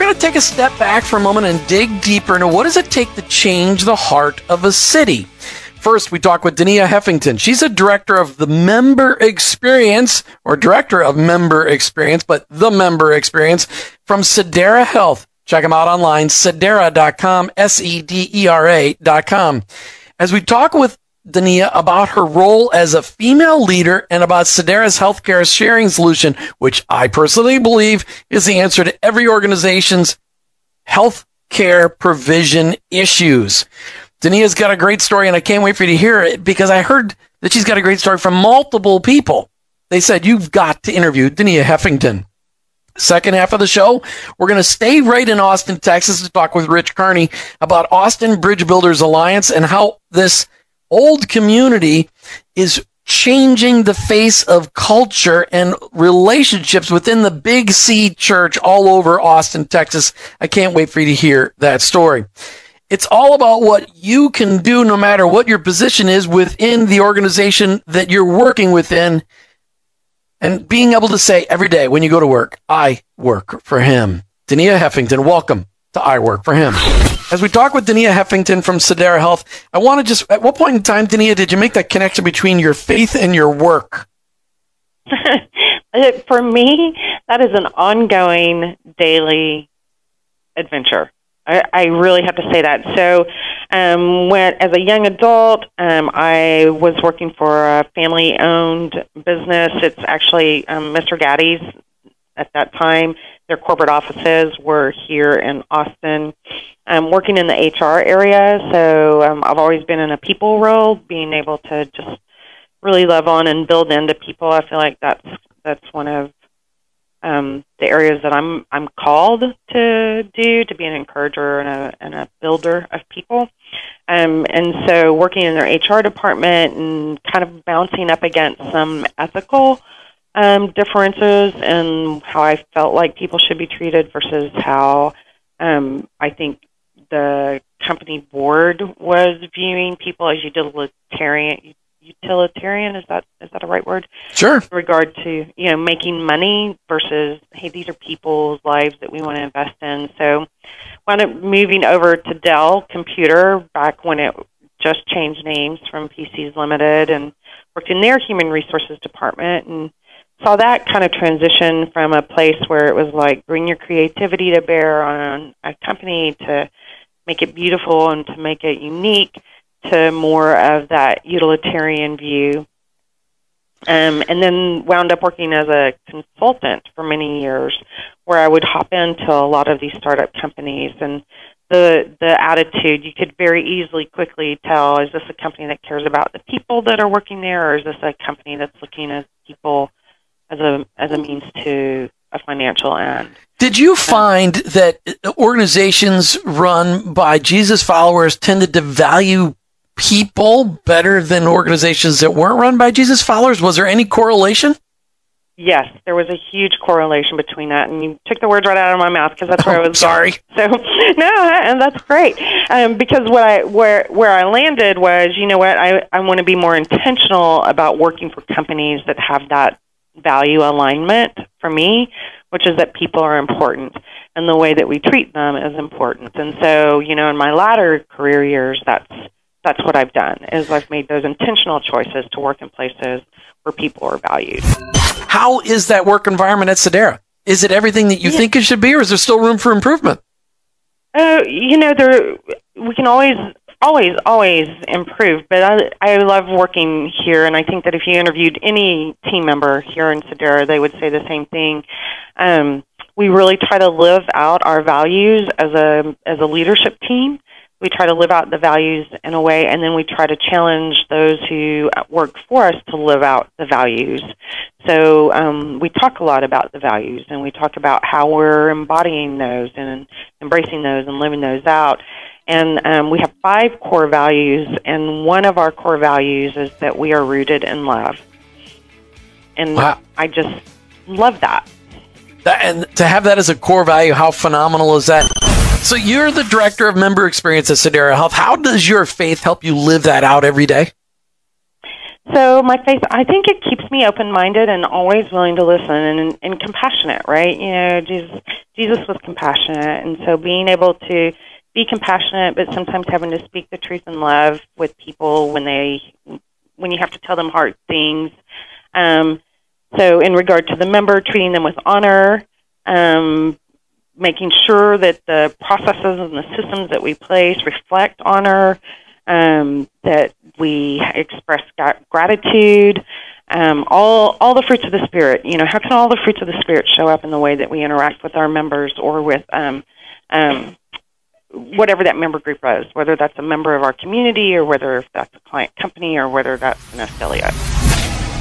going to take a step back for a moment and dig deeper into what does it take to change the heart of a city. First, we talk with Dania Heffington. She's a director of the member experience or director of member experience, but the member experience from Sedera Health. Check them out online, sedera.com, S-E-D-E-R-A.com. As we talk with Dania about her role as a female leader and about Sedera's healthcare sharing solution, which I personally believe is the answer to every organization's healthcare provision issues. Dania's got a great story, and I can't wait for you to hear it because I heard that she's got a great story from multiple people. They said, You've got to interview Dania Heffington. Second half of the show, we're going to stay right in Austin, Texas to talk with Rich Carney about Austin Bridge Builders Alliance and how this old community is changing the face of culture and relationships within the Big C church all over Austin, Texas. I can't wait for you to hear that story. It's all about what you can do no matter what your position is within the organization that you're working within and being able to say every day when you go to work, I work for him. Dania Heffington, welcome to I Work for Him. As we talk with Dania Heffington from Sedera Health, I want to just, at what point in time, Dania, did you make that connection between your faith and your work? for me, that is an ongoing daily adventure. I, I really have to say that. So, um, when as a young adult, um, I was working for a family-owned business. It's actually um, Mr. Gatti's at that time. Their corporate offices were here in Austin. I'm working in the HR area, so um, I've always been in a people role, being able to just really love on and build into people. I feel like that's that's one of um, the areas that I'm I'm called to do to be an encourager and a and a builder of people. Um, and so working in their HR department and kind of bouncing up against some ethical um, differences in how I felt like people should be treated versus how um, I think the company board was viewing people as utilitarian utilitarian is that is that a right word? Sure. In regard to you know making money versus hey these are people's lives that we want to invest in. So wound up moving over to dell computer back when it just changed names from pcs limited and worked in their human resources department and saw that kind of transition from a place where it was like bring your creativity to bear on a company to make it beautiful and to make it unique to more of that utilitarian view. Um, and then wound up working as a consultant for many years, where I would hop into a lot of these startup companies and the the attitude you could very easily quickly tell is this a company that cares about the people that are working there or is this a company that's looking at people as a as a means to a financial end did you find that organizations run by Jesus followers tended to value people better than organizations that weren't run by Jesus followers? Was there any correlation? Yes, there was a huge correlation between that, and you took the words right out of my mouth because that's where I was. Sorry. Going. So no, and that's great um, because what I where where I landed was, you know what, I I want to be more intentional about working for companies that have that value alignment for me, which is that people are important and the way that we treat them is important. And so, you know, in my latter career years, that's that's what I've done is I've made those intentional choices to work in places where people are valued. How is that work environment at Sedera? Is it everything that you yeah. think it should be, or is there still room for improvement? Uh, you know, there we can always, always, always improve. But I, I love working here, and I think that if you interviewed any team member here in Sedera, they would say the same thing. Um, we really try to live out our values as a as a leadership team we try to live out the values in a way, and then we try to challenge those who work for us to live out the values. So um, we talk a lot about the values, and we talk about how we're embodying those and embracing those and living those out. And um, we have five core values, and one of our core values is that we are rooted in love. And wow. I just love that. that. And to have that as a core value, how phenomenal is that? So you're the director of member experience at Sedera Health. How does your faith help you live that out every day? So my faith, I think it keeps me open-minded and always willing to listen and, and compassionate. Right? You know, Jesus, Jesus was compassionate, and so being able to be compassionate, but sometimes having to speak the truth in love with people when they when you have to tell them hard things. Um, so, in regard to the member, treating them with honor, um, making sure that the processes and the systems that we place reflect honor, um, that we express gratitude, um, all all the fruits of the spirit. You know, how can all the fruits of the spirit show up in the way that we interact with our members or with um, um, whatever that member group is, whether that's a member of our community or whether that's a client company or whether that's an affiliate.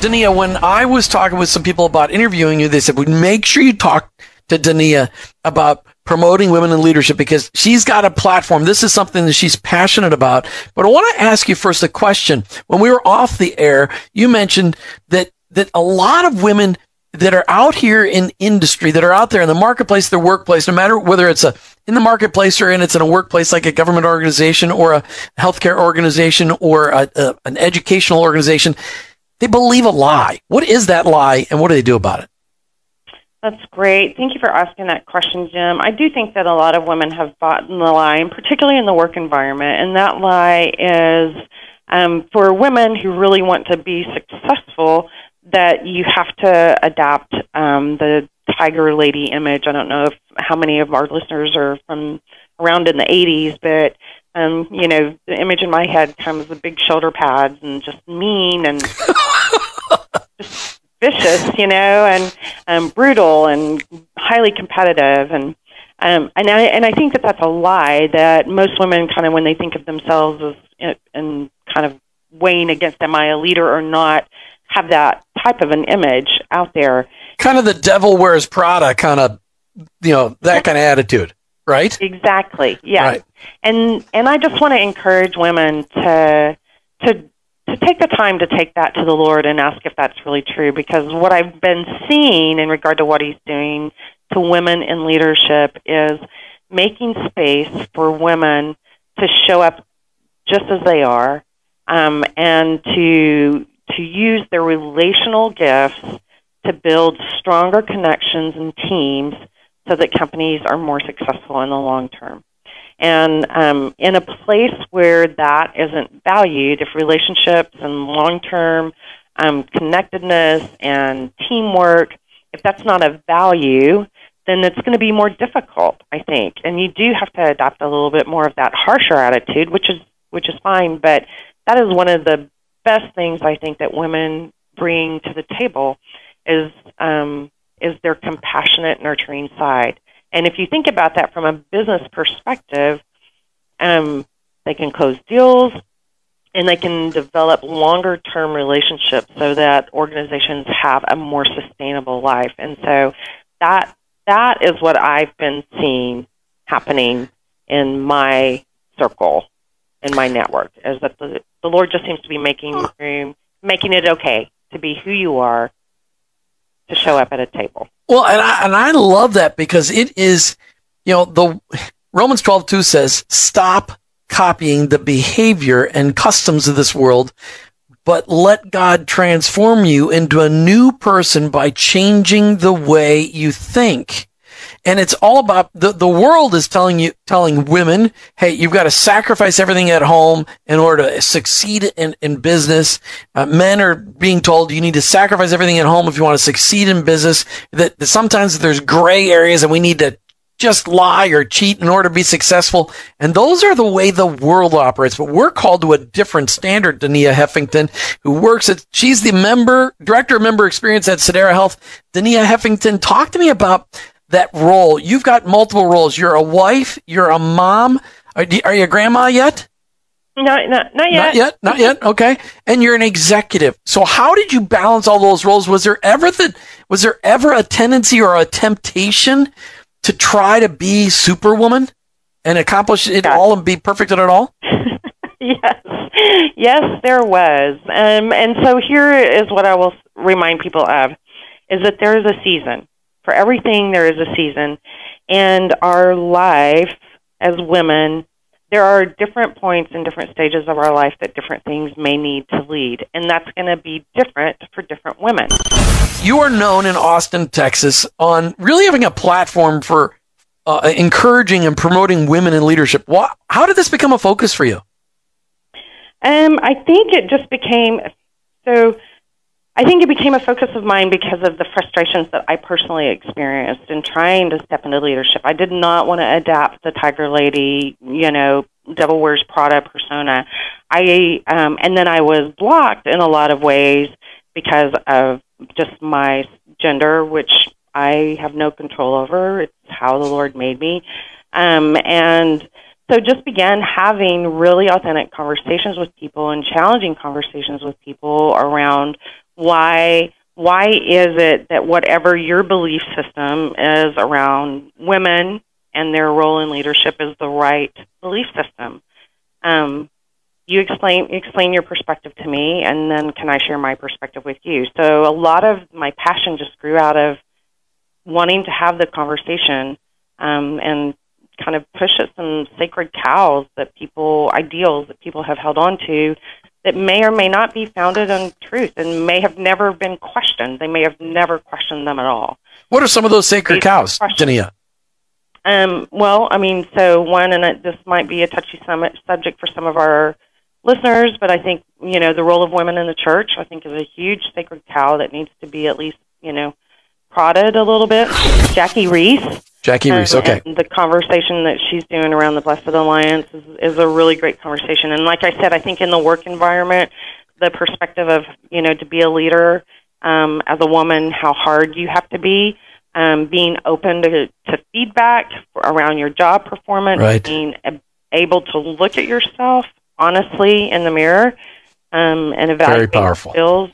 Dania, when I was talking with some people about interviewing you, they said, well, make sure you talk to Dania about promoting women in leadership because she's got a platform. This is something that she's passionate about. But I want to ask you first a question. When we were off the air, you mentioned that, that a lot of women that are out here in industry, that are out there in the marketplace, their workplace, no matter whether it's a in the marketplace or in it's in a workplace like a government organization or a healthcare organization or a, a, an educational organization, they believe a lie. What is that lie, and what do they do about it? That's great. Thank you for asking that question, Jim. I do think that a lot of women have bought in the lie, particularly in the work environment. And that lie is um, for women who really want to be successful that you have to adapt um, the tiger lady image. I don't know if how many of our listeners are from around in the 80s, but um, you know, the image in my head comes with big shoulder pads and just mean and just vicious, you know, and um, brutal and highly competitive and um, and I and I think that that's a lie that most women kind of when they think of themselves as and kind of weighing against am I a leader or not have that type of an image out there. Kind of the devil wears Prada kind of you know that kind of attitude, right? Exactly. Yeah. Right. And and I just want to encourage women to to to take the time to take that to the Lord and ask if that's really true because what I've been seeing in regard to what he's doing to women in leadership is making space for women to show up just as they are um, and to to use their relational gifts to build stronger connections and teams so that companies are more successful in the long term. And um, in a place where that isn't valued, if relationships and long term um, connectedness and teamwork, if that's not a value, then it's going to be more difficult, I think. And you do have to adopt a little bit more of that harsher attitude, which is which is fine. But that is one of the best things I think that women bring to the table is um, is their compassionate, nurturing side. And if you think about that from a business perspective, um, they can close deals and they can develop longer term relationships so that organizations have a more sustainable life. And so that that is what I've been seeing happening in my circle, in my network, is that the, the Lord just seems to be making oh. room, making it okay to be who you are, to show up at a table. Well, and I, and I love that because it is, you know, the Romans 12, 2 says, stop copying the behavior and customs of this world, but let God transform you into a new person by changing the way you think. And it's all about the, the world is telling you, telling women, hey, you've got to sacrifice everything at home in order to succeed in, in business. Uh, men are being told you need to sacrifice everything at home if you want to succeed in business. That, that sometimes there's gray areas and we need to just lie or cheat in order to be successful. And those are the way the world operates. But we're called to a different standard, Dania Heffington, who works at, she's the member, director of member experience at Sedera Health. Dania Heffington, talk to me about that role. You've got multiple roles. You're a wife, you're a mom, Are, are you a grandma yet? No, no, not yet. Not yet. Not yet. Okay. And you're an executive. So how did you balance all those roles? Was there ever the, was there ever a tendency or a temptation to try to be superwoman and accomplish it all and be perfect at it all? yes. Yes, there was. Um, and so here is what I will remind people of is that there is a season. For everything there is a season. And our life as women there are different points in different stages of our life that different things may need to lead, and that's going to be different for different women. You are known in Austin, Texas, on really having a platform for uh, encouraging and promoting women in leadership. What, how did this become a focus for you? Um, I think it just became so. I think it became a focus of mine because of the frustrations that I personally experienced in trying to step into leadership. I did not want to adapt the Tiger Lady, you know, Devil Wears Prada persona. I um, and then I was blocked in a lot of ways because of just my gender, which I have no control over. It's how the Lord made me, um, and so just began having really authentic conversations with people and challenging conversations with people around why why is it that whatever your belief system is around women and their role in leadership is the right belief system? Um, you explain explain your perspective to me, and then can I share my perspective with you? So a lot of my passion just grew out of wanting to have the conversation um, and kind of push at some sacred cows that people ideals that people have held on to that may or may not be founded on truth and may have never been questioned. They may have never questioned them at all. What are some of those sacred These cows, Dania? Um, well, I mean, so one, and this might be a touchy subject for some of our listeners, but I think you know the role of women in the church. I think is a huge sacred cow that needs to be at least you know prodded a little bit. Jackie Roese. Jackie Roese, okay. the conversation that she's doing around the Blessed Alliance is, is a really great conversation. And like I said, I think in the work environment, the perspective of, you know, to be a leader um, as a woman, how hard you have to be, um, being open to, to feedback around your job performance, right. being able to look at yourself honestly in the mirror um, and evaluate Very powerful. skills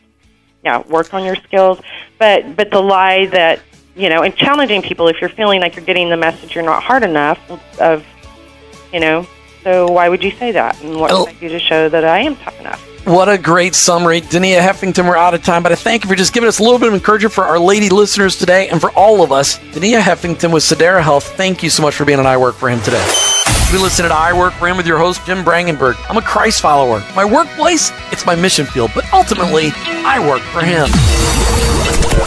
yeah, work on your skills. But but the lie that you know, and challenging people if you're feeling like you're getting the message you're not hard enough of, you know, so why would you say that? And what oh. can I do to show that I am tough enough? What a great summary. Dania Heffington, we're out of time, but I thank you for just giving us a little bit of encouragement for our lady listeners today and for all of us. Dania Heffington with Sedera Health, thank you so much for being on I Work for Him today. We listen to I Work for Him with your host, Jim Brangenberg. I'm a Christ follower. My workplace, it's my mission field, but ultimately, I work for Him.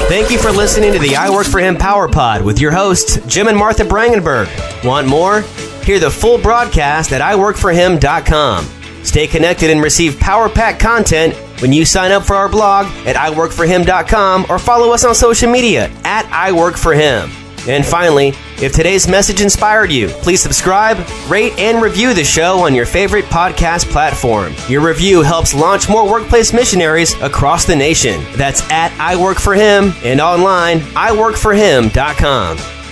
Thank you for listening to the I Work for Him Power Pod with your hosts, Jim and Martha Brangenberg. Want more? Hear the full broadcast at iworkforhim.com. Stay connected and receive Power Pack content when you sign up for our blog at iworkforhim.com or follow us on social media at iworkforhim. And finally, if today's message inspired you, please subscribe, rate, and review the show on your favorite podcast platform. Your review helps launch more workplace missionaries across the nation. That's at iWorkForHim and online, iworkforhim.com.